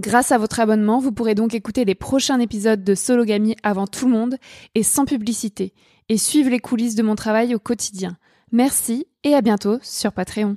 Grâce à votre abonnement, vous pourrez donc écouter les prochains épisodes de Sologamy avant tout le monde et sans publicité, et suivre les coulisses de mon travail au quotidien. Merci et à bientôt sur Patreon.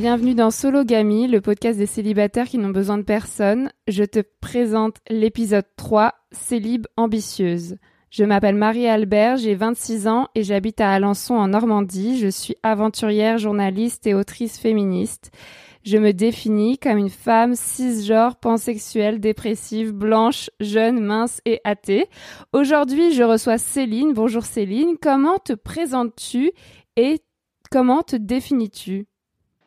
Bienvenue dans Sologamy, le podcast des célibataires qui n'ont besoin de personne. Je te présente l'épisode 3, Célib ambitieuse. Je m'appelle Marie-Albert, j'ai 26 ans et j'habite à Alençon en Normandie. Je suis aventurière, journaliste et autrice féministe. Je me définis comme une femme cisgenre, pansexuelle, dépressive, blanche, jeune, mince et athée. Aujourd'hui, je reçois Céline. Bonjour Céline, comment te présentes-tu et comment te définis-tu?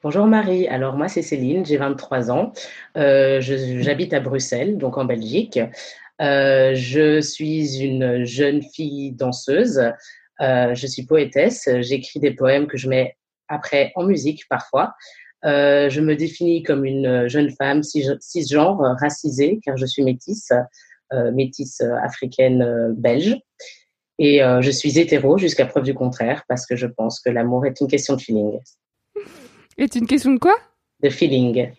Bonjour Marie, alors moi c'est Céline, j'ai 23 ans, Euh, j'habite à Bruxelles, donc en Belgique. Euh, je suis une jeune fille danseuse, Euh, je suis poétesse, j'écris des poèmes que je mets après en musique parfois. Je me définis comme une jeune femme cis- cisgenre, racisée, car je suis métisse, métisse africaine belge. Et je suis hétéro jusqu'à preuve du contraire, parce que je pense que l'amour est une question de feeling. Est une question de quoi? De feeling.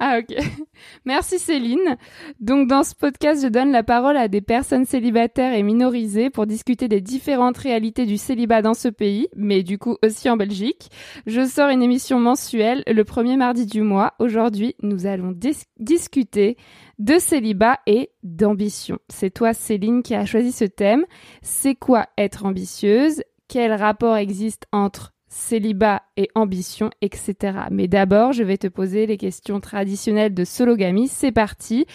Ah ok. Merci Céline. Donc dans ce podcast, je donne la parole à des personnes célibataires et minorisées pour discuter des différentes réalités du célibat dans ce pays, mais du coup aussi en Belgique. Je sors une émission mensuelle le premier mardi du mois. Aujourd'hui, nous allons dis- discuter de célibat et d'ambition. C'est toi Céline qui a choisi ce thème. C'est quoi être ambitieuse? Quel rapport existe entre célibat et ambition, etc. Mais d'abord, je vais te poser les questions traditionnelles de sologamy. C'est parti.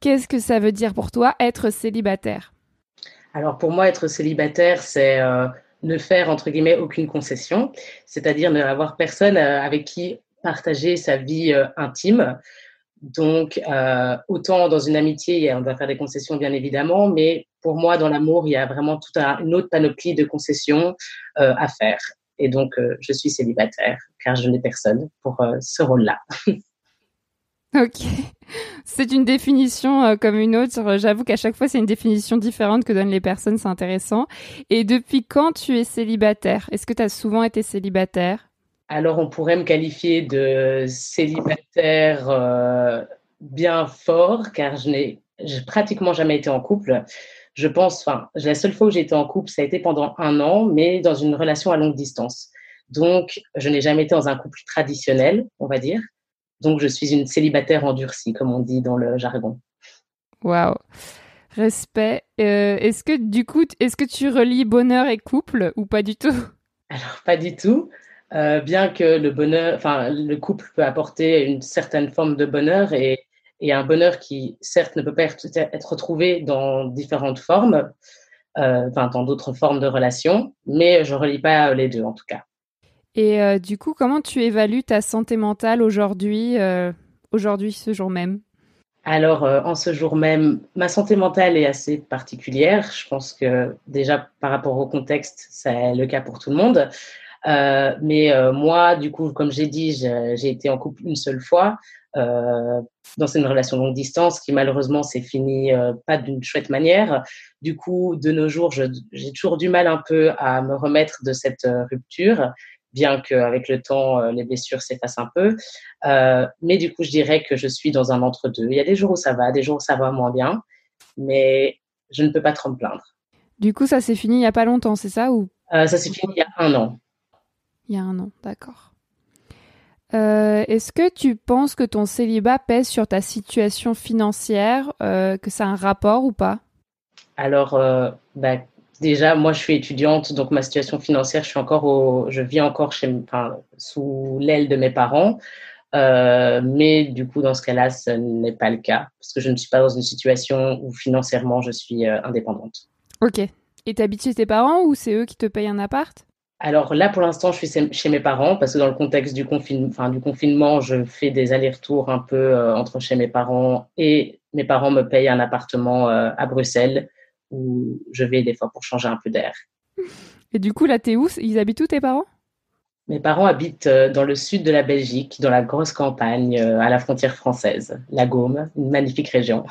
Qu'est-ce que ça veut dire pour toi être célibataire? Alors pour moi, être célibataire, c'est euh, ne faire entre guillemets aucune concession, c'est-à-dire ne avoir personne euh, avec qui partager sa vie euh, intime. Donc, autant dans une amitié, on doit faire des concessions, bien évidemment, mais pour moi, dans l'amour, il y a vraiment toute un, une autre panoplie de concessions à faire. Et donc, euh, je suis célibataire, car je n'ai personne pour euh, ce rôle-là. Ok. C'est une définition euh, comme une autre. J'avoue qu'à chaque fois, c'est une définition différente que donnent les personnes. C'est intéressant. Et depuis quand tu es célibataire? Est-ce que tu as souvent été célibataire? Alors, on pourrait me qualifier de célibataire euh, bien fort, car je n'ai pratiquement jamais été en couple. Je pense, enfin, la seule fois où j'ai été en couple, ça a été pendant un an, mais dans une relation à longue distance. Donc, je n'ai jamais été dans un couple traditionnel, on va dire. Donc, je suis une célibataire endurcie, comme on dit dans le jargon. Waouh. Respect. Euh, est-ce que du coup, est-ce que tu relis bonheur et couple ou pas du tout? Alors, pas du tout. Euh, bien que le bonheur, enfin, le couple peut apporter une certaine forme de bonheur et, et un bonheur qui, certes, ne peut pas être, être retrouvé dans différentes formes, euh, enfin, dans d'autres formes de relations, mais je relie pas les deux, en tout cas. Et euh, du coup, comment tu évalues ta santé mentale aujourd'hui, euh, aujourd'hui, ce jour même? Alors, en ce jour même, ma santé mentale est assez particulière. Je pense que déjà, par rapport au contexte, c'est le cas pour tout le monde. Euh, mais euh, moi, du coup, comme j'ai dit, j'ai été en couple une seule fois dans une relation longue distance qui malheureusement s'est finie euh, pas d'une chouette manière. Du coup, de nos jours, j'ai toujours du mal un peu à me remettre de cette euh, rupture, bien qu'avec le temps, euh, les blessures s'effacent un peu. Euh, mais du coup, je dirais que je suis dans un entre-deux. Il y a des jours où ça va, des jours où ça va moins bien, mais je ne peux pas trop me plaindre. Du coup, ça s'est fini il y a pas longtemps, c'est ça ou? Euh, ça s'est fini il y a un an. il y a un an D'accord. Euh, Est-ce que tu penses que ton célibat pèse sur ta situation financière, euh, que ça a un rapport ou pas? Alors, euh, bah, déjà, moi, je suis étudiante, donc ma situation financière, je suis encore au, je vis encore chez, enfin, sous l'aile de mes parents. Mais du coup, dans ce cas-là, ce n'est pas le cas, parce que je ne suis pas dans une situation où financièrement je suis indépendante. Ok. Et t'habites chez tes parents ou c'est eux qui te payent un appart? Alors là, pour l'instant, je suis chez- mes parents, parce que dans le contexte du, confine, enfin, du confinement, je fais des allers-retours un peu euh, entre chez mes parents et mes parents me payent un appartement euh, à Bruxelles où je vais des fois pour changer un peu d'air. Et du coup, là, t'es où? Ils habitent où tes parents? Mes parents habitent euh, dans le sud de la Belgique, dans la grosse campagne, à la frontière française, la Gaume, une magnifique région.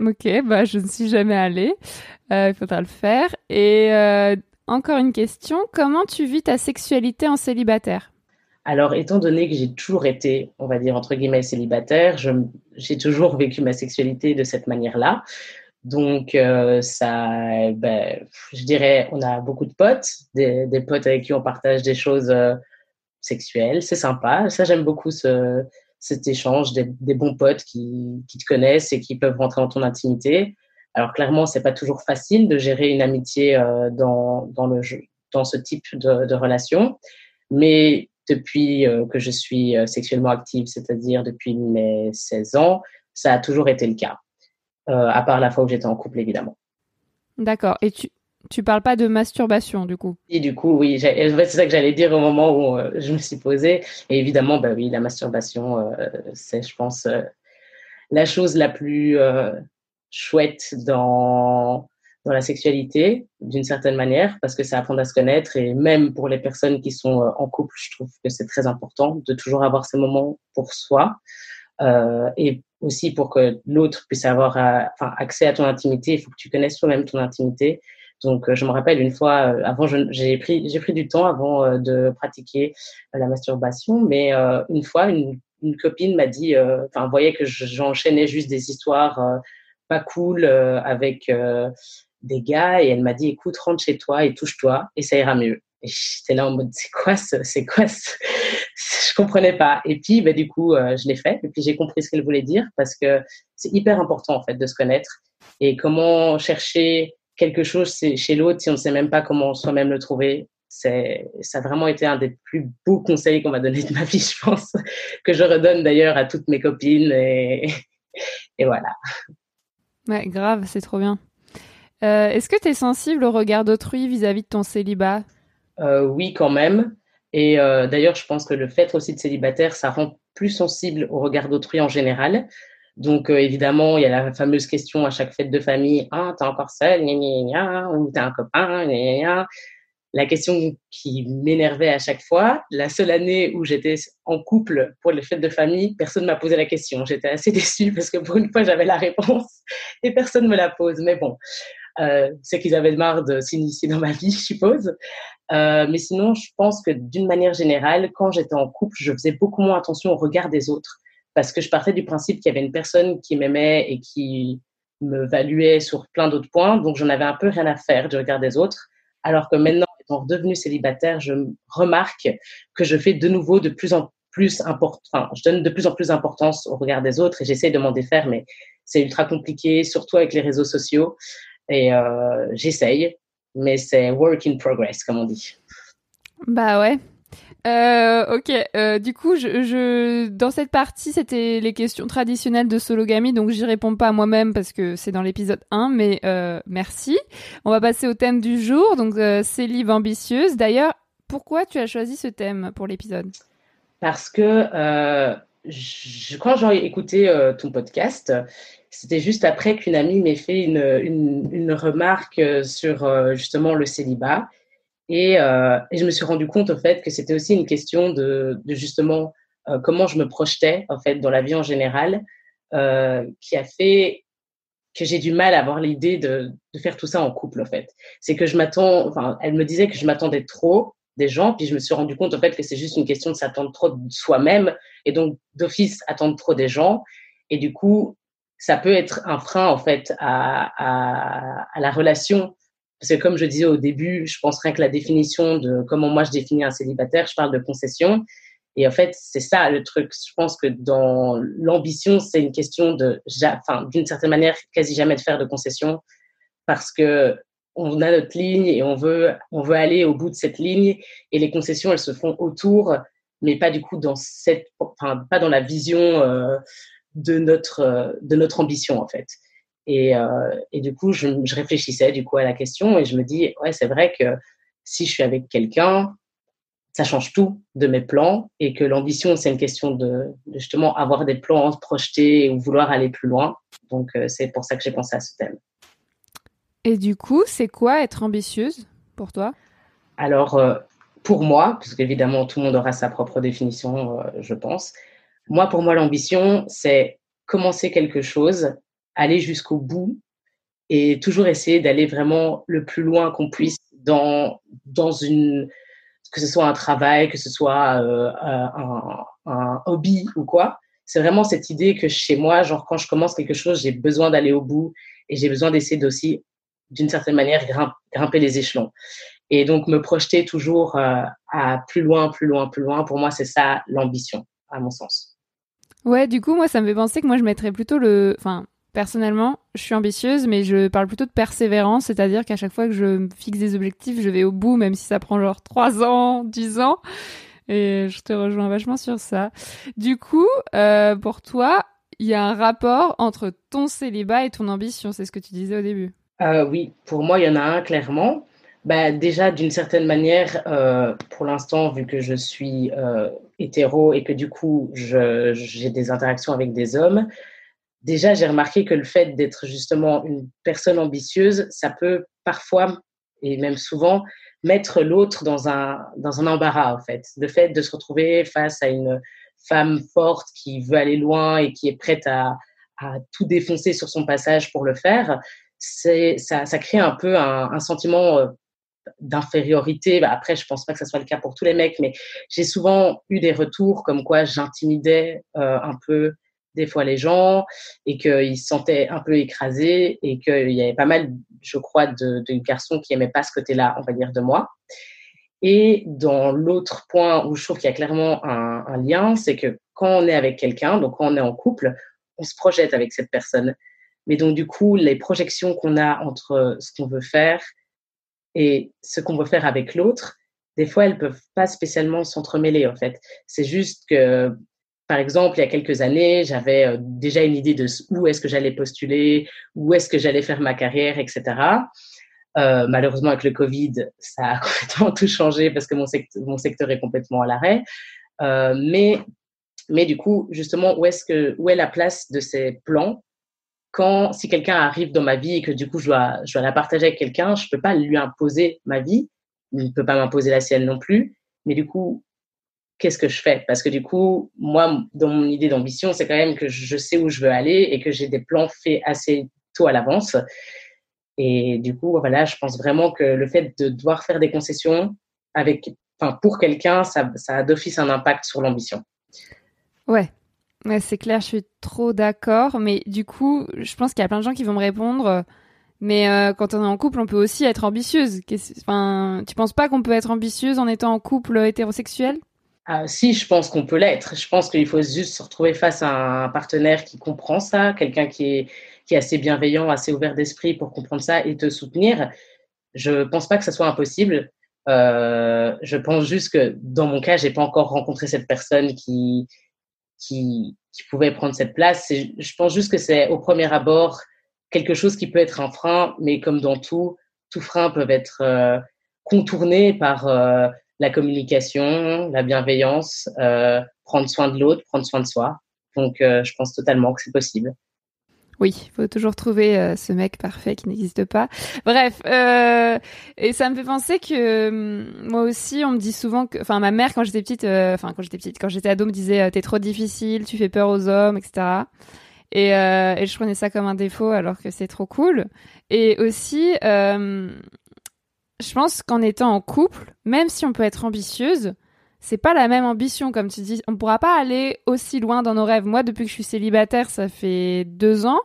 Ok, bah je ne suis jamais allée. Euh, Il faudra le faire. Et euh, encore une question, comment tu vis ta sexualité en célibataire? Alors, étant donné que j'ai toujours été, on va dire, entre guillemets, célibataire, j'ai toujours vécu ma sexualité de cette manière-là. Donc, euh, ça, ben, je dirais, on a beaucoup de potes, des, potes avec qui on partage des choses euh, sexuelles. C'est sympa. Ça, j'aime beaucoup ce, cet échange des, des bons potes qui, qui te connaissent et qui peuvent rentrer dans ton intimité. Alors, clairement, c'est pas toujours facile de gérer une amitié euh, dans, dans, le, jeu- dans ce type de, de relation. Mais depuis euh, que je suis euh, sexuellement active, c'est-à-dire depuis mes 16 ans, ça a toujours été le cas. À part la fois où j'étais en couple, évidemment. D'accord. Et tu tu parles pas de masturbation du coup? Et du coup, oui, c'est ça que j'allais dire au moment où euh, je me suis posée. Et évidemment, bah oui, la masturbation, euh, c'est, je pense, euh, la chose la plus chouette dans, dans la sexualité, d'une certaine manière, parce que ça apprend à se connaître. Et même pour les personnes qui sont euh, en couple, je trouve que c'est très important de toujours avoir ces moments pour soi. Euh, et aussi pour que l'autre puisse avoir euh, enfin, accès à ton intimité, il faut que tu connaisses toi-même ton intimité. Donc, euh, je me rappelle une fois, avant, j'ai pris, j'ai pris du temps avant de pratiquer la masturbation, mais une fois, une, une copine m'a dit, enfin, voyait que je- j'enchaînais juste des histoires pas cool euh, avec euh, des gars, et elle m'a dit, écoute, rentre chez toi et touche-toi, et ça ira mieux. Et j'étais là en mode, c'est quoi ce, c'est quoi je comprenais pas. Et puis, bah, du coup, euh, je l'ai fait, et puis j'ai compris ce qu'elle voulait dire, parce que c'est hyper important, en fait, de se connaître, et comment chercher quelque chose chez l'autre si on ne sait même pas comment soi-même le trouver. C'est, ça a vraiment été un des plus beaux conseils qu'on m'a donné de ma vie, je pense, que je redonne d'ailleurs à toutes mes copines. Et voilà. Grave, c'est trop bien. Euh, Est-ce que tu es sensible au regard d'autrui vis-à-vis de ton célibat? Euh, oui, quand même. Et euh, d'ailleurs, je pense que le fait aussi de célibataire, ça rend plus sensible au regard d'autrui en général. Donc, évidemment, il y a la fameuse question à chaque fête de famille Ah, t'es encore seule Ou t'as un copain. La question qui m'énervait à chaque fois. La seule année où j'étais en couple pour les fêtes de famille, personne ne m'a posé la question. J'étais assez déçue parce que pour une fois, j'avais la réponse et personne ne me la pose. Mais bon, euh, c'est qu'ils avaient marre de s'initier dans ma vie, je suppose. Euh, mais sinon, je pense que d'une manière générale, quand j'étais en couple, je faisais beaucoup moins attention au regard des autres parce que je partais du principe qu'il y avait une personne qui m'aimait et qui me valuait sur plein d'autres points. Donc, j'en avais un peu rien à faire du regard des autres. Alors que maintenant, étant redevenue célibataire, je remarque que je fais de nouveau de plus en plus important, enfin, je donne de plus en plus d'importance au regard des autres et j'essaie de m'en défaire, mais c'est ultra compliqué, surtout avec les réseaux sociaux. Et euh, j'essaye, mais c'est work in progress, comme on dit. Bah ouais. Euh, ok, euh, du coup, je, dans cette partie, c'était les questions traditionnelles de sologamie, donc j'y réponds pas moi-même parce que c'est dans l'épisode 1, mais euh, merci. On va passer au thème du jour, donc célib ambitieuse. D'ailleurs, pourquoi tu as choisi ce thème pour l'épisode? Parce que je, quand j'ai écouté ton podcast, c'était juste après qu'une amie m'ait fait une, remarque sur justement le célibat. Et, euh, je me suis rendu compte, au fait, que c'était aussi une question de, de justement euh, comment je me projetais, en fait, dans la vie en général, euh, qui a fait que j'ai du mal à avoir l'idée de, de, faire tout ça en couple, en fait. C'est que je m'attends, enfin, elle me disait que je m'attendais trop des gens, puis je me suis rendu compte, en fait, que c'est juste une question de s'attendre trop de soi-même, et donc d'office attendre trop des gens. Et du coup, ça peut être un frein, en fait, à, à, à la relation parce que comme je disais au début, je pense rien que la définition de comment moi je définis un célibataire, je parle de concession. Et en fait, c'est ça le truc. Je pense que dans l'ambition, c'est une question de, enfin, d'une certaine manière, quasi jamais de faire de concession parce que on a notre ligne et on veut, on veut aller au bout de cette ligne et les concessions, elles se font autour, mais pas du coup dans cette, enfin, pas dans la vision euh, de notre, de notre ambition en fait. Et, euh, et du coup, je, je, réfléchissais du coup à la question et je me dis, ouais, c'est vrai que si je suis avec quelqu'un, ça change tout de mes plans et que l'ambition, c'est une question de, de, justement avoir des plans projetés ou vouloir aller plus loin. Donc, euh, c'est pour ça que j'ai pensé à ce thème. Et du coup, c'est quoi être ambitieuse pour toi? Alors, euh, pour moi, parce qu'évidemment, tout le monde aura sa propre définition, je pense. Moi, pour moi, l'ambition, c'est commencer quelque chose aller jusqu'au bout et toujours essayer d'aller vraiment le plus loin qu'on puisse dans, dans une, que ce soit un travail, que ce soit euh, un, un, hobby ou quoi. C'est vraiment cette idée que chez moi, genre quand je commence quelque chose, j'ai besoin d'aller au bout et j'ai besoin d'essayer d'aussi, d'une certaine manière, grimper, grimper les échelons. Et donc me projeter toujours euh, à plus loin, plus loin, plus loin, pour moi, c'est ça l'ambition, à mon sens. Ouais, du coup, moi, ça me fait penser que moi, je mettrais plutôt le, enfin, Personnellement, je suis ambitieuse, mais je parle plutôt de persévérance, c'est-à-dire qu'à chaque fois que je fixe des objectifs, je vais au bout, même si ça prend genre 3 ans, 10 ans. Et je te rejoins vachement sur ça. Du coup, euh, pour toi, il y a un rapport entre ton célibat et ton ambition, c'est ce que tu disais au début. Euh, oui, pour moi, il y en a un clairement. Bah, déjà, d'une certaine manière, euh, pour l'instant, vu que je suis hétéro et que du coup, j'ai des interactions avec des hommes, déjà, j'ai remarqué que le fait d'être justement une personne ambitieuse, ça peut parfois, et même souvent, mettre l'autre dans un, dans un embarras, en fait. Le fait de se retrouver face à une femme forte qui veut aller loin et qui est prête à, à tout défoncer sur son passage pour le faire, c'est, ça, ça crée un peu un, un sentiment euh, d'infériorité. Bah, après, je pense pas que ce soit le cas pour tous les mecs, mais j'ai souvent eu des retours comme quoi j'intimidais euh, un peu des fois les gens et qu'ils se sentaient un peu écrasés et qu'il y avait pas mal, je crois, de, garçons qui aimaient pas ce côté-là, on va dire, de moi. Et dans l'autre point où je trouve qu'il y a clairement un, un lien, c'est que quand on est avec quelqu'un, donc quand on est en couple, on se projette avec cette personne. Mais donc du coup, les projections qu'on a entre ce qu'on veut faire et ce qu'on veut faire avec l'autre, des fois, elles peuvent pas spécialement s'entremêler en fait. C'est juste que par exemple, il y a quelques années, j'avais euh, déjà une idée de où est-ce que j'allais postuler, où est-ce que j'allais faire ma carrière, etc. Euh, malheureusement, avec le Covid, ça a complètement tout changé parce que mon secteur, est complètement à l'arrêt. Euh, mais Mais du coup, justement, où est la place de ces plans? Quand si quelqu'un arrive dans ma vie et que du coup je dois je dois la partager avec quelqu'un, je peux pas lui imposer ma vie, il ne peut pas m'imposer la sienne non plus. Mais du coup, qu'est-ce que je fais? Parce que du coup, moi, dans mon idée d'ambition, c'est quand même que je sais où je veux aller et que j'ai des plans faits assez tôt à l'avance. Et du coup, voilà, je pense vraiment que le fait de devoir faire des concessions avec, enfin, pour quelqu'un, ça, ça a d'office un impact sur l'ambition. Ouais. C'est clair, je suis trop d'accord. Mais du coup, je pense qu'il y a plein de gens qui vont me répondre. euh, Mais euh, quand on est en couple, on peut aussi être ambitieuse. Enfin, tu penses pas qu'on peut être ambitieuse en étant en couple hétérosexuel? Ah, si, je pense qu'on peut l'être. Je pense qu'il faut juste se retrouver face à un partenaire qui comprend ça, quelqu'un qui est, qui est assez bienveillant, assez ouvert d'esprit pour comprendre ça et te soutenir. Je pense pas que ça soit impossible. Euh, je pense juste que dans mon cas, j'ai pas encore rencontré cette personne qui, qui, qui pouvait prendre cette place. Je pense juste que c'est au premier abord quelque chose qui peut être un frein, mais comme dans tout, tout frein peut être euh, contourné par euh, la communication, la bienveillance, euh, prendre soin de l'autre, prendre soin de soi. Donc, euh, je pense totalement que c'est possible. Oui, il faut toujours trouver euh, ce mec parfait qui n'existe pas. Bref, et ça me fait penser que hum, moi aussi, on me dit souvent que, enfin, ma mère quand j'étais petite, enfin quand j'étais petite, quand j'étais ado, me disait t'es trop difficile, tu fais peur aux hommes, etc. Et, je prenais ça comme un défaut alors que c'est trop cool. Et aussi, je pense qu'en étant en couple, même si on peut être ambitieuse, c'est pas la même ambition, comme tu dis. On pourra pas aller aussi loin dans nos rêves. Moi, depuis que je suis célibataire, ça fait deux ans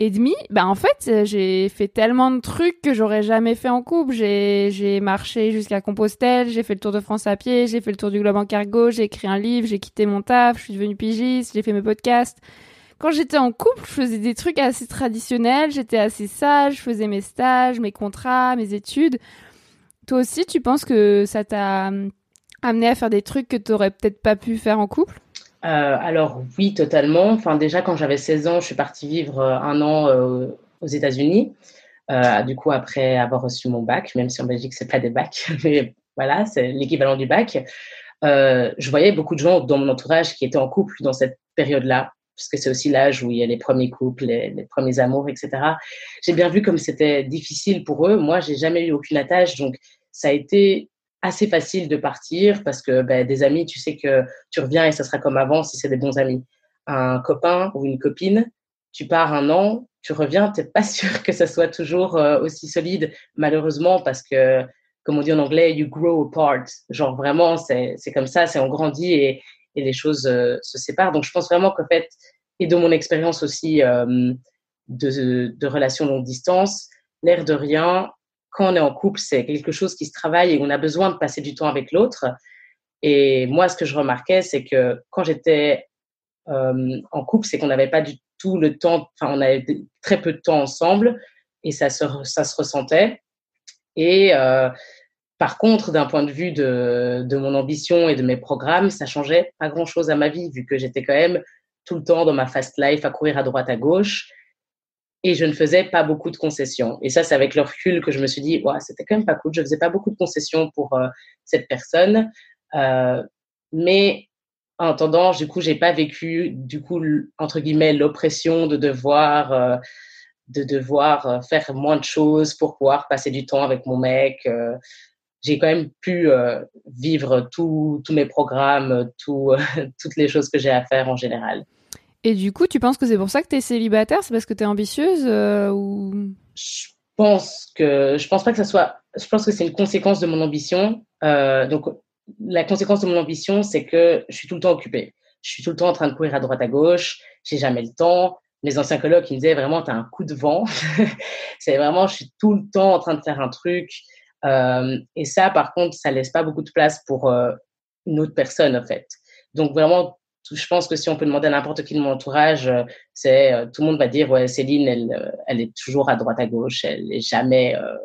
et demi. Bah, en fait, j'ai fait tellement de trucs que j'aurais jamais fait en couple. J'ai marché jusqu'à Compostelle, j'ai fait le tour de France à pied, j'ai fait le tour du globe en cargo, j'ai écrit un livre, j'ai quitté mon taf, je suis devenue pigiste, j'ai fait mes podcasts. Quand j'étais en couple, je faisais des trucs assez traditionnels, j'étais assez sage, je faisais mes stages, mes contrats, mes études. Toi aussi, tu penses que ça t'a hum, amené à faire des trucs que tu aurais peut-être pas pu faire en couple? Euh, alors oui, totalement. Enfin, déjà quand j'avais 16 ans, je suis partie vivre euh, un an euh, aux États-Unis. Du coup, après avoir reçu mon bac, même si en Belgique c'est pas des bacs, mais voilà, c'est l'équivalent du bac. Je voyais beaucoup de gens dans mon entourage qui étaient en couple dans cette période-là, parce que c'est aussi l'âge où il y a les premiers couples, les, premiers amours, etc. J'ai bien vu comme c'était difficile pour eux. Moi, j'ai jamais eu aucune attache, donc ça a été assez facile de partir parce que ben, des amis, tu sais que tu reviens et ça sera comme avant si c'est des bons amis. Un copain ou une copine, tu pars un an, tu reviens, tu n'es pas sûr que ça soit toujours euh, aussi solide, malheureusement, parce que, comme on dit en anglais, you grow apart. Genre vraiment, c'est comme ça, c'est on grandit et, les choses euh, se séparent. Donc je pense vraiment qu'en fait, et de mon expérience aussi euh, de, relations longue distance, l'air de rien, quand on est en couple, c'est quelque chose qui se travaille et on a besoin de passer du temps avec l'autre. Et moi, ce que je remarquais, c'est que quand j'étais euh, en couple, c'est qu'on n'avait pas du tout le temps, enfin, on avait très peu de temps ensemble et ça se, ça se ressentait. Et par contre, d'un point de vue de, de mon ambition et de mes programmes, ça changeait pas grand-chose à ma vie, vu que j'étais quand même tout le temps dans ma fast life à courir à droite, à gauche et je ne faisais pas beaucoup de concessions. Et ça, c'est avec le recul que je me suis dit, ouais, c'était quand même pas cool. Je faisais pas beaucoup de concessions pour euh, cette personne, euh, mais en attendant, du coup, j'ai pas vécu, du coup, entre guillemets, l'oppression de devoir, euh, de devoir faire moins de choses pour pouvoir passer du temps avec mon mec. J'ai quand même pu euh, vivre tous mes programmes, tout, toutes les choses que j'ai à faire en général. Et du coup, tu penses que c'est pour ça que t'es célibataire? C'est parce que t'es ambitieuse euh, ou? Je pense que je pense pas que ça soit je pense que c'est une conséquence de mon ambition. Euh, donc la conséquence de mon ambition c'est que je suis tout le temps occupée. Je suis tout le temps en train de courir à droite à gauche. J'ai jamais le temps. Mes anciens collègues ils me disaient vraiment tu as un coup de vent. C'est vraiment je suis tout le temps en train de faire un truc. euh, et ça par contre ça laisse pas beaucoup de place pour euh, une autre personne en fait donc vraiment je pense que si on peut demander à n'importe qui de mon entourage, euh, c'est euh, tout le monde va dire ouais Céline, elle, euh, elle est toujours à droite à gauche, elle est jamais, euh,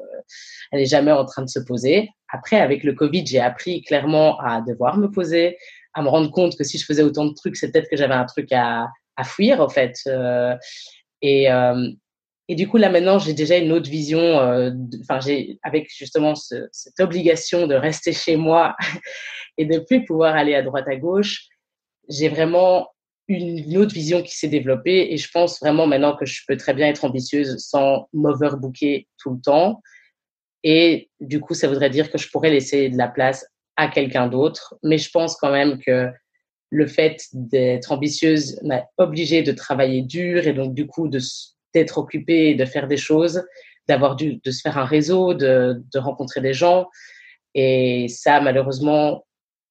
elle est jamais en train de se poser. Après, avec le Covid, j'ai appris clairement à devoir me poser, à me rendre compte que si je faisais autant de trucs, c'est peut-être que j'avais un truc à, à fuir en fait. Euh, et euh, et du coup là maintenant, j'ai déjà une autre vision. Enfin, j'ai avec justement ce, cette obligation de rester chez moi et de plus pouvoir aller à droite à gauche j'ai vraiment une, autre vision qui s'est développée et je pense vraiment maintenant que je peux très bien être ambitieuse sans m'overbooker tout le temps. Et du coup, ça voudrait dire que je pourrais laisser de la place à quelqu'un d'autre. Mais je pense quand même que le fait d'être ambitieuse m'a obligée de travailler dur et donc du coup de d'être occupée et de faire des choses, d'avoir dû de se faire un réseau, de, de rencontrer des gens. Et ça, malheureusement,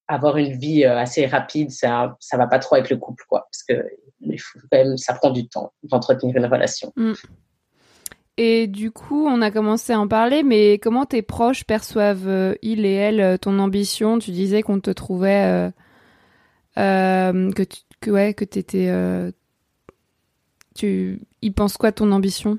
avoir une vie euh, assez rapide, ça ça va pas trop avec le couple, quoi, parce que même, ça prend du temps d'entretenir une relation. Et du coup, on a commencé à en parler, mais comment tes proches perçoivent, euh, ils et elles, euh, ton ambition? Tu disais qu'on te trouvait... euh, que, tu, que, ouais, que t'étais... tu, ils pensent quoi ton ambition?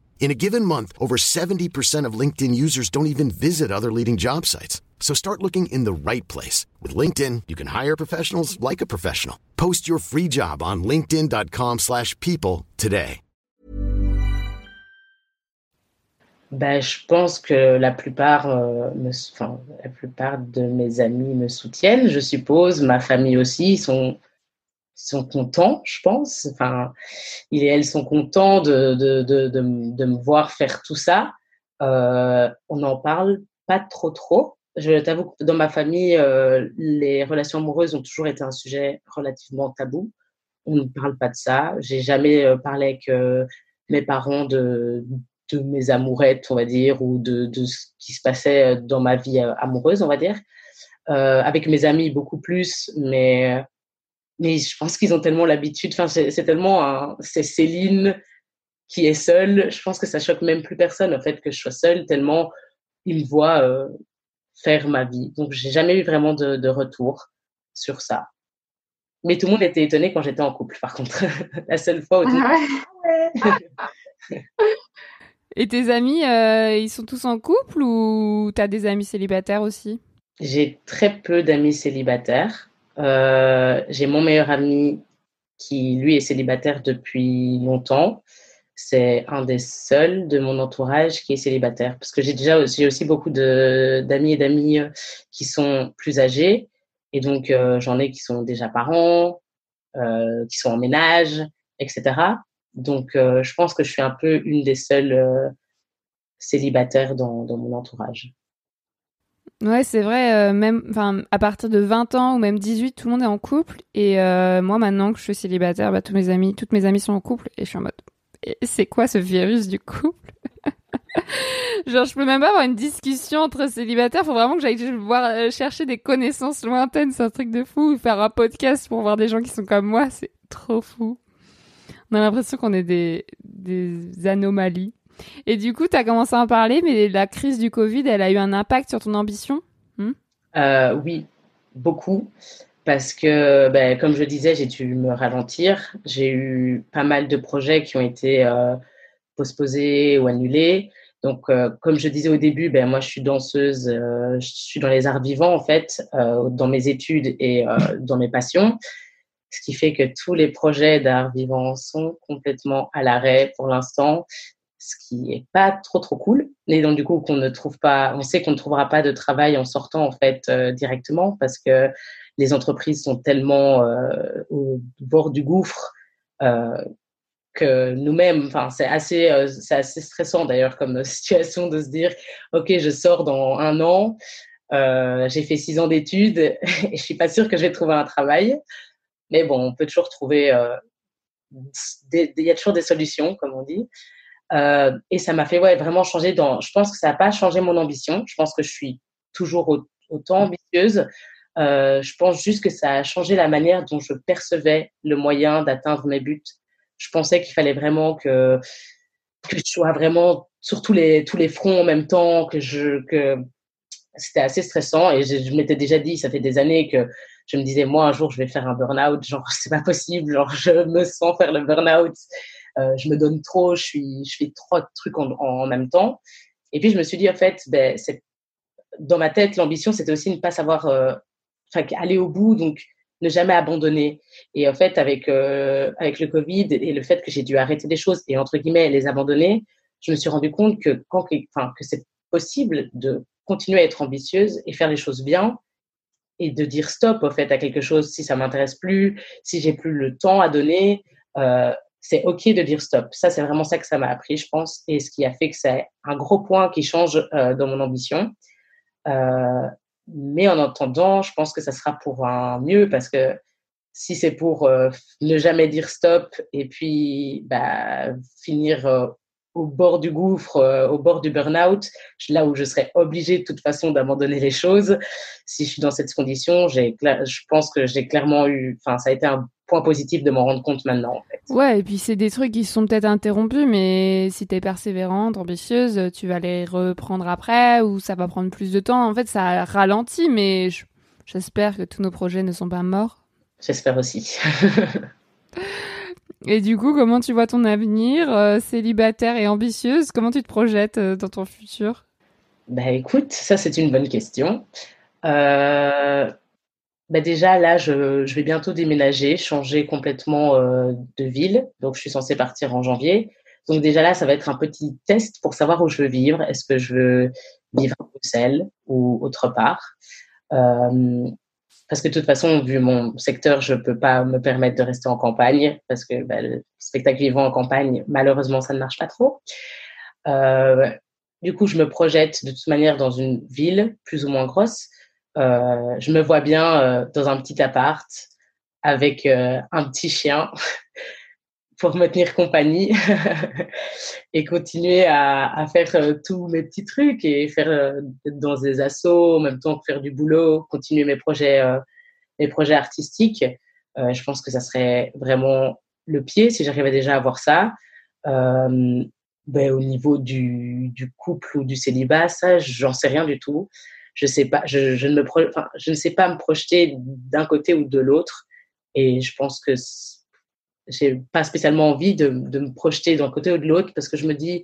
In a given month, over 70% of LinkedIn users don't even visit other leading job sites. So start looking in the right place. With LinkedIn, you can hire professionals like a professional. Post your free job on linkedin.com/people slash people today. Ben, je pense que la plupart, euh, me, enfin, la plupart de mes amis me soutiennent, je suppose. Ma famille aussi, ils sont, sont contents, je pense. Enfin, ils et elles sont contents de, de, de, de, me voir faire tout ça. Euh, on n'en parle pas trop, trop. Je t'avoue que dans ma famille, euh, les relations amoureuses ont toujours été un sujet relativement tabou. On ne parle pas de ça. J'ai jamais euh, parlé avec mes parents de, de mes amourettes, on va dire, ou de, de ce qui se passait dans ma vie amoureuse, on va dire. Avec mes amis, beaucoup plus, mais, mais je pense qu'ils ont tellement l'habitude. Enfin, c'est tellement un- c'est Céline qui est seule. Je pense que ça choque même plus personne, en fait, que je sois seule, tellement ils me voient euh, faire ma vie. Donc, j'ai jamais eu vraiment de, de retour sur ça. Mais tout le monde était étonné quand j'étais en couple, par contre. La seule fois où tout le monde Et tes amis, euh, ils sont tous en couple ou t'as des amis célibataires aussi? J'ai très peu d'amis célibataires. Euh, j'ai mon meilleur ami qui, lui, est célibataire depuis longtemps. C'est un des seuls de mon entourage qui est célibataire. Parce que j'ai déjà aussi, aussi beaucoup d'amis et d'amis euh, qui sont plus âgés. Et donc, euh, j'en ai qui sont déjà parents, qui sont en ménage, etc. Donc, je pense que je suis un peu une des seules célibataires dans mon entourage. Ouais, c'est vrai, euh, même à partir de 20 ans ou même 18, tout le monde est en couple. Et euh, moi maintenant que je suis célibataire, bah tous mes amis, toutes mes amies sont en couple. Et je suis en mode c'est quoi ce virus du couple? Genre je peux même pas avoir une discussion entre célibataires, faut vraiment que j'aille voir euh, chercher des connaissances lointaines, c'est un truc de fou, faire un podcast pour voir des gens qui sont comme moi, c'est trop fou. On a l'impression qu'on est des des anomalies. Et du coup, tu as commencé à en parler, mais la crise du Covid, elle a eu un impact sur ton ambition Euh, oui, beaucoup. Parce que, ben, comme je disais, j'ai dû me ralentir. J'ai eu pas mal de projets qui ont été euh, postposés ou annulés. Donc, euh, comme je disais au début, ben, moi, je suis danseuse, euh, je suis dans les arts vivants, en fait, dans mes études et dans mes passions. Ce qui fait que tous les projets d'art vivant sont complètement à l'arrêt pour l'instant ce qui est pas trop trop cool. Et du coup qu'on ne trouve pas, on sait qu'on ne trouvera pas de travail en sortant en fait euh, directement parce que les entreprises sont tellement euh, au bord du gouffre euh, que nous-mêmes, enfin c'est assez, c'est assez stressant d'ailleurs comme situation de se dire, ok je sors dans un an, j'ai fait six ans d'études et je suis pas sûre que je vais trouver un travail, mais bon on peut toujours trouver, il y a toujours des solutions comme on dit. Euh, et ça m'a fait ouais, vraiment changer dans. Je pense que ça n'a pas changé mon ambition. Je pense que je suis toujours au- autant ambitieuse. Euh, je pense juste que ça a changé la manière dont je percevais le moyen d'atteindre mes buts. Je pensais qu'il fallait vraiment que, que je sois vraiment sur tous les, tous les fronts en même temps, que je, que c'était assez stressant et je, je m'étais déjà dit, ça fait des années que je me disais, moi, un jour, je vais faire un burn-out, genre, c'est pas possible, genre, je me sens faire le burn-out, je me donne trop, je fais trop de trucs en, même temps. Et puis, je me suis dit, en fait, ben, dans ma tête, l'ambition, c'était aussi ne pas savoir, euh, enfin, aller au bout, donc ne jamais abandonner. Et en fait, avec, euh, avec le Covid et le fait que j'ai dû arrêter des choses et, entre guillemets, les abandonner, je me suis rendu compte que, que c'est possible de continuer à être ambitieuse et faire les choses bien et de dire stop, au fait, à quelque chose si ça m'intéresse plus, si j'ai plus le temps à donner. Euh, c'est OK de dire stop. Ça, c'est vraiment ça que ça m'a appris, je pense, et ce qui a fait que c'est un gros point qui change euh, dans mon ambition. Euh, mais en attendant, je pense que ça sera pour un mieux parce que si c'est pour euh, ne jamais dire stop et puis bah, finir euh, au bord du gouffre, euh, au bord du burn-out, là où je serais obligée de toute façon d'abandonner les choses, si je suis dans cette condition, j'ai, je pense que j'ai clairement eu, enfin, ça a été un point positif de m'en rendre compte maintenant. En fait. Ouais, et puis c'est des trucs qui sont peut-être interrompus, mais si t'es persévérante, ambitieuse, tu vas les reprendre après ou ça va prendre plus de temps. En fait, ça ralentit, mais je- j'espère que tous nos projets ne sont pas morts. J'espère aussi. Et du coup, comment tu vois ton avenir euh, célibataire et ambitieuse? Comment tu te projettes euh, dans ton futur? Ben écoute, ça c'est une bonne question. Euh, ben déjà là, je, je vais bientôt déménager, changer complètement euh, de ville. Donc je suis censée partir en janvier. Donc déjà là, ça va être un petit test pour savoir où je veux vivre. Est-ce que je veux vivre à Bruxelles ou autre part? Parce que de toute façon, vu mon secteur, je peux pas me permettre de rester en campagne parce que ben, le spectacle vivant en campagne, malheureusement, ça ne marche pas trop. Euh, du coup, je me projette de toute manière dans une ville plus ou moins grosse. Euh, je me vois bien euh, dans un petit appart avec un petit chien pour me tenir compagnie et continuer à, faire euh, tous mes petits trucs et faire euh, dans des assos, en même temps que faire du boulot, continuer mes projets, euh, mes projets artistiques. Euh, je pense que ça serait vraiment le pied si j'arrivais déjà à avoir ça. Ben, au niveau du, couple ou du célibat, ça, j'en sais rien du tout. Je sais pas, je, ne me je ne sais pas me projeter d'un côté ou de l'autre. Et je pense que j'ai pas spécialement envie de, de me projeter d'un côté ou de l'autre parce que je me dis,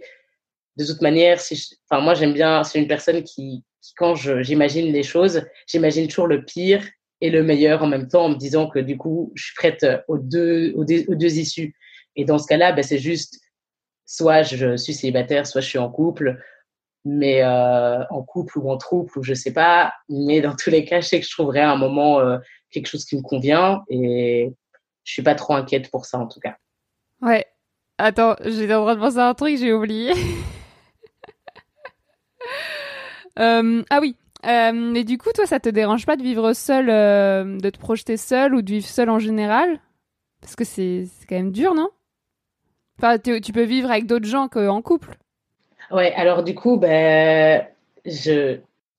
de toute manière, si enfin, moi, j'aime bien, c'est une personne qui, qui quand j'imagine les choses, j'imagine toujours le pire et le meilleur en même temps en me disant que du coup, je suis prête aux deux, aux deux, aux deux issues. Et dans ce cas-là, ben, c'est juste, soit je suis célibataire, soit je suis en couple, mais euh, en couple ou en trouble, ou je sais pas. Mais dans tous les cas, je sais que je trouverai un moment euh, quelque chose qui me convient et je suis pas trop inquiète pour ça en tout cas. Ouais. Attends, j'étais en train de penser à un truc, j'ai oublié. Euh, ah oui. Euh, mais du coup, toi, ça te dérange pas de vivre seul, euh, de te projeter seul ou de vivre seul en général? Parce que c'est quand même dur, non? Enfin, tu peux vivre avec d'autres gens qu'en couple. Ouais, alors du coup, ben, je,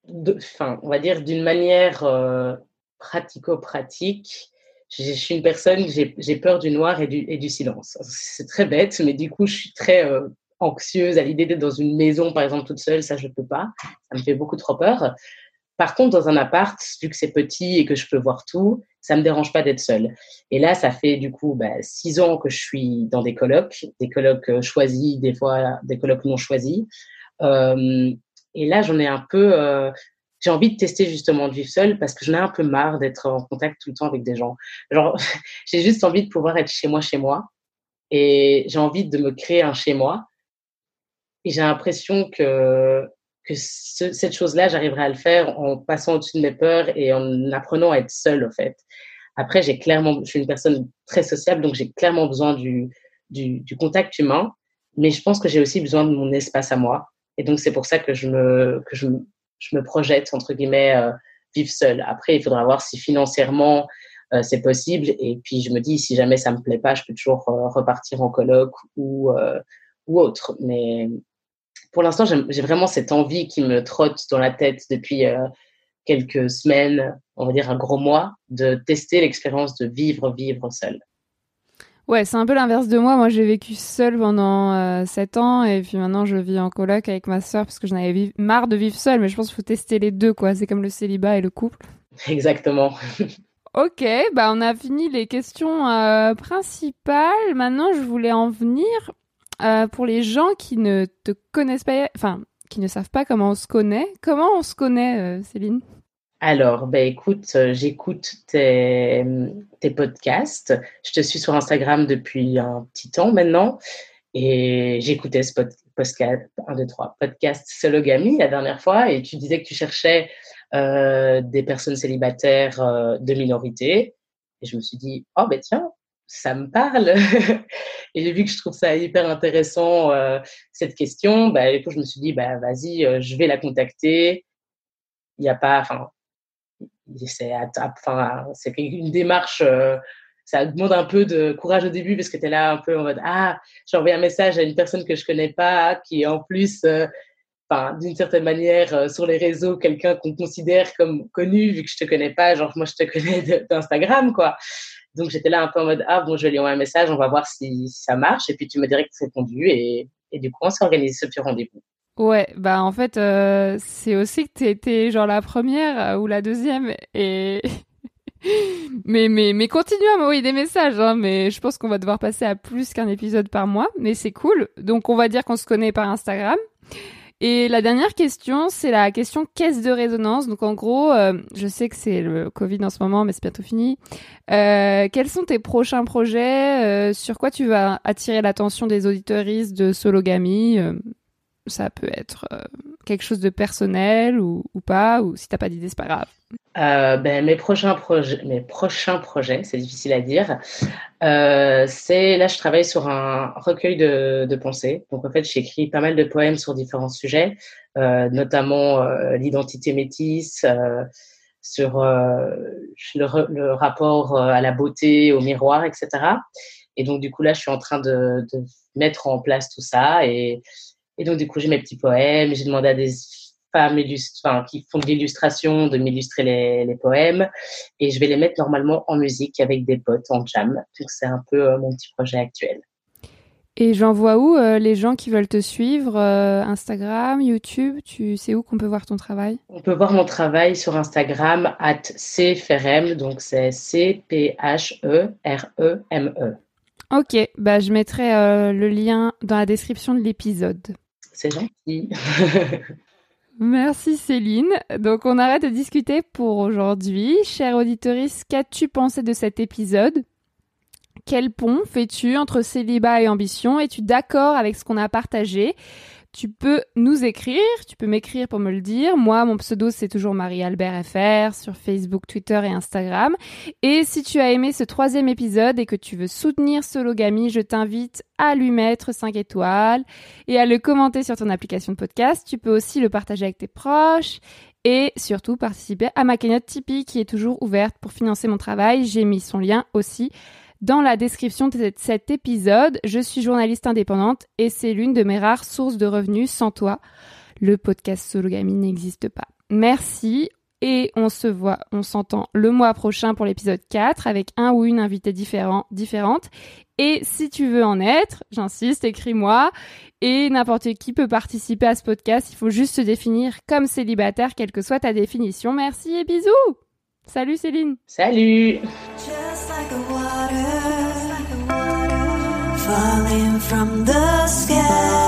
enfin, on va dire d'une manière pratico-pratique, je, suis une personne, j'ai peur du noir et du, et du silence. C'est très bête, mais du coup, je suis très euh, anxieuse à l'idée d'être dans une maison, par exemple, toute seule, ça, je peux pas. Ça me fait beaucoup trop peur. Par contre, dans un appart, vu que c'est petit et que je peux voir tout, ça me dérange pas d'être seule. Et là, ça fait du coup bah, six ans que je suis dans des colocs, des colocs euh, choisis, des fois des colocs non choisis. Euh, et là, j'en ai un peu, euh, j'ai envie de tester justement de vivre seule parce que j'en ai un peu marre d'être en contact tout le temps avec des gens. Genre, j'ai juste envie de pouvoir être chez moi, chez moi. Et j'ai envie de me créer un chez moi. Et j'ai l'impression que, que ce- cette chose-là, j'arriverai à le faire en passant au-dessus de mes peurs et en apprenant à être seule, en fait. Après, j'ai clairement, je suis une personne très sociable, donc j'ai clairement besoin du, du, du contact humain, mais je pense que j'ai aussi besoin de mon espace à moi. Et donc, c'est pour ça que je me, que je, je me projette, entre guillemets, euh, vivre seule. Après, il faudra voir si financièrement, euh, c'est possible. Et puis, je me dis, si jamais ça me plaît pas, je peux toujours euh, repartir en coloc ou, euh, ou autre. Mais pour l'instant, j'ai vraiment cette envie qui me trotte dans la tête depuis euh, quelques semaines, on va dire un gros mois, de tester l'expérience de vivre, vivre seul. Ouais, c'est un peu l'inverse de moi. Moi, j'ai vécu seule pendant euh, 7 ans et puis maintenant je vis en coloc avec ma sœur parce que j'en avais marre de vivre seule. Mais je pense qu'il faut tester les deux, quoi. C'est comme le célibat et le couple. Exactement. Ok, bah on a fini les questions euh, principales. Maintenant, je voulais en venir euh, pour les gens qui ne te connaissent pas, enfin, qui ne savent pas comment on se connaît. Comment on se connaît, euh, Céline? Alors, ben écoute, euh, j'écoute tes, tes podcasts. Je te suis sur Instagram depuis un petit temps maintenant. Et j'écoutais ce pod- podcast, un, deux, trois, podcast Sologamy la dernière fois. Et tu disais que tu cherchais euh, des personnes célibataires euh, de minorité. Et je me suis dit, oh ben tiens, ça me parle. et j'ai vu que je trouve ça hyper intéressant, euh, cette question. Ben, du coup, je me suis dit, bah, vas-y, euh, je vais la contacter. Il n'y a pas, enfin, c'est enfin, une démarche, euh, ça demande un peu de courage au début parce que tu es là un peu en mode Ah, j'ai envoyé un message à une personne que je connais pas, qui est en plus, euh, enfin, d'une certaine manière, euh, sur les réseaux, quelqu'un qu'on considère comme connu vu que je te connais pas, genre moi je te connais d'Instagram, quoi. Donc j'étais là un peu en mode Ah, bon, je vais lui envoyer un message, on va voir si, si ça marche. Et puis tu m'as direct répondu et, et du coup, on organisé ce petit rendez-vous. Ouais, bah en fait, euh, c'est aussi que t'étais genre la première euh, ou la deuxième et mais mais mais continue à m'envoyer des messages. Hein, mais je pense qu'on va devoir passer à plus qu'un épisode par mois, mais c'est cool. Donc on va dire qu'on se connaît par Instagram. Et la dernière question, c'est la question caisse de résonance. Donc en gros, euh, je sais que c'est le Covid en ce moment, mais c'est bientôt fini. Euh, quels sont tes prochains projets? Euh, Sur quoi tu vas attirer l'attention des auditeuristes de Sologamy Euh, ça peut être euh, quelque chose de personnel ou, pas, ou si t'as pas d'idée, c'est pas grave. Euh, ben, mes prochains projets, mes prochains projets, c'est difficile à dire. Euh, c'est là, je travaille sur un recueil de, pensées. Donc en fait, j'écris pas mal de poèmes sur différents sujets, notamment l'identité métisse, sur le, rapport à la beauté, au miroir, etc. Et donc du coup là, je suis en train de, de mettre en place tout ça et et donc, du coup, j'ai mes petits poèmes. J'ai demandé à des femmes enfin, qui font de l'illustration de m'illustrer les, les poèmes. Et je vais les mettre normalement en musique avec des potes en jam. Donc, c'est un peu euh, mon petit projet actuel. Et j'envoie où euh, les gens qui veulent te suivre euh, Instagram, YouTube? Tu sais où qu'on peut voir ton travail? On peut voir mon travail sur Instagram, at cferm. Donc, c'est E C-P-H-E-R-E-M-E. Ok, bah je mettrai euh, le lien dans la description de l'épisode. C'est gentil. Merci Céline. Donc on arrête de discuter pour aujourd'hui. Chère auditorice, qu'as-tu pensé de cet épisode? Quel pont fais-tu entre célibat et ambition? Es-tu d'accord avec ce qu'on a partagé? Tu peux nous écrire, tu peux m'écrire pour me le dire. Moi, mon pseudo, c'est toujours Marie-Albert FR sur Facebook, Twitter et Instagram. Et si tu as aimé ce troisième épisode et que tu veux soutenir Sologamy, je t'invite à lui mettre 5 étoiles et à le commenter sur ton application de podcast. Tu peux aussi le partager avec tes proches et surtout participer à ma cagnotte Tipeee qui est toujours ouverte pour financer mon travail. J'ai mis son lien aussi dans la description de cet épisode. Je suis journaliste indépendante et c'est l'une de mes rares sources de revenus. Sans toi, le podcast Sologamy n'existe pas. Merci et on se voit, on s'entend le mois prochain pour l'épisode 4 avec un ou une invitée différent, différente. Et si tu veux en être, j'insiste, écris-moi. Et n'importe qui peut participer à ce podcast. Il faut juste se définir comme célibataire, quelle que soit ta définition. Merci et bisous Salut Céline Salut falling from the sky.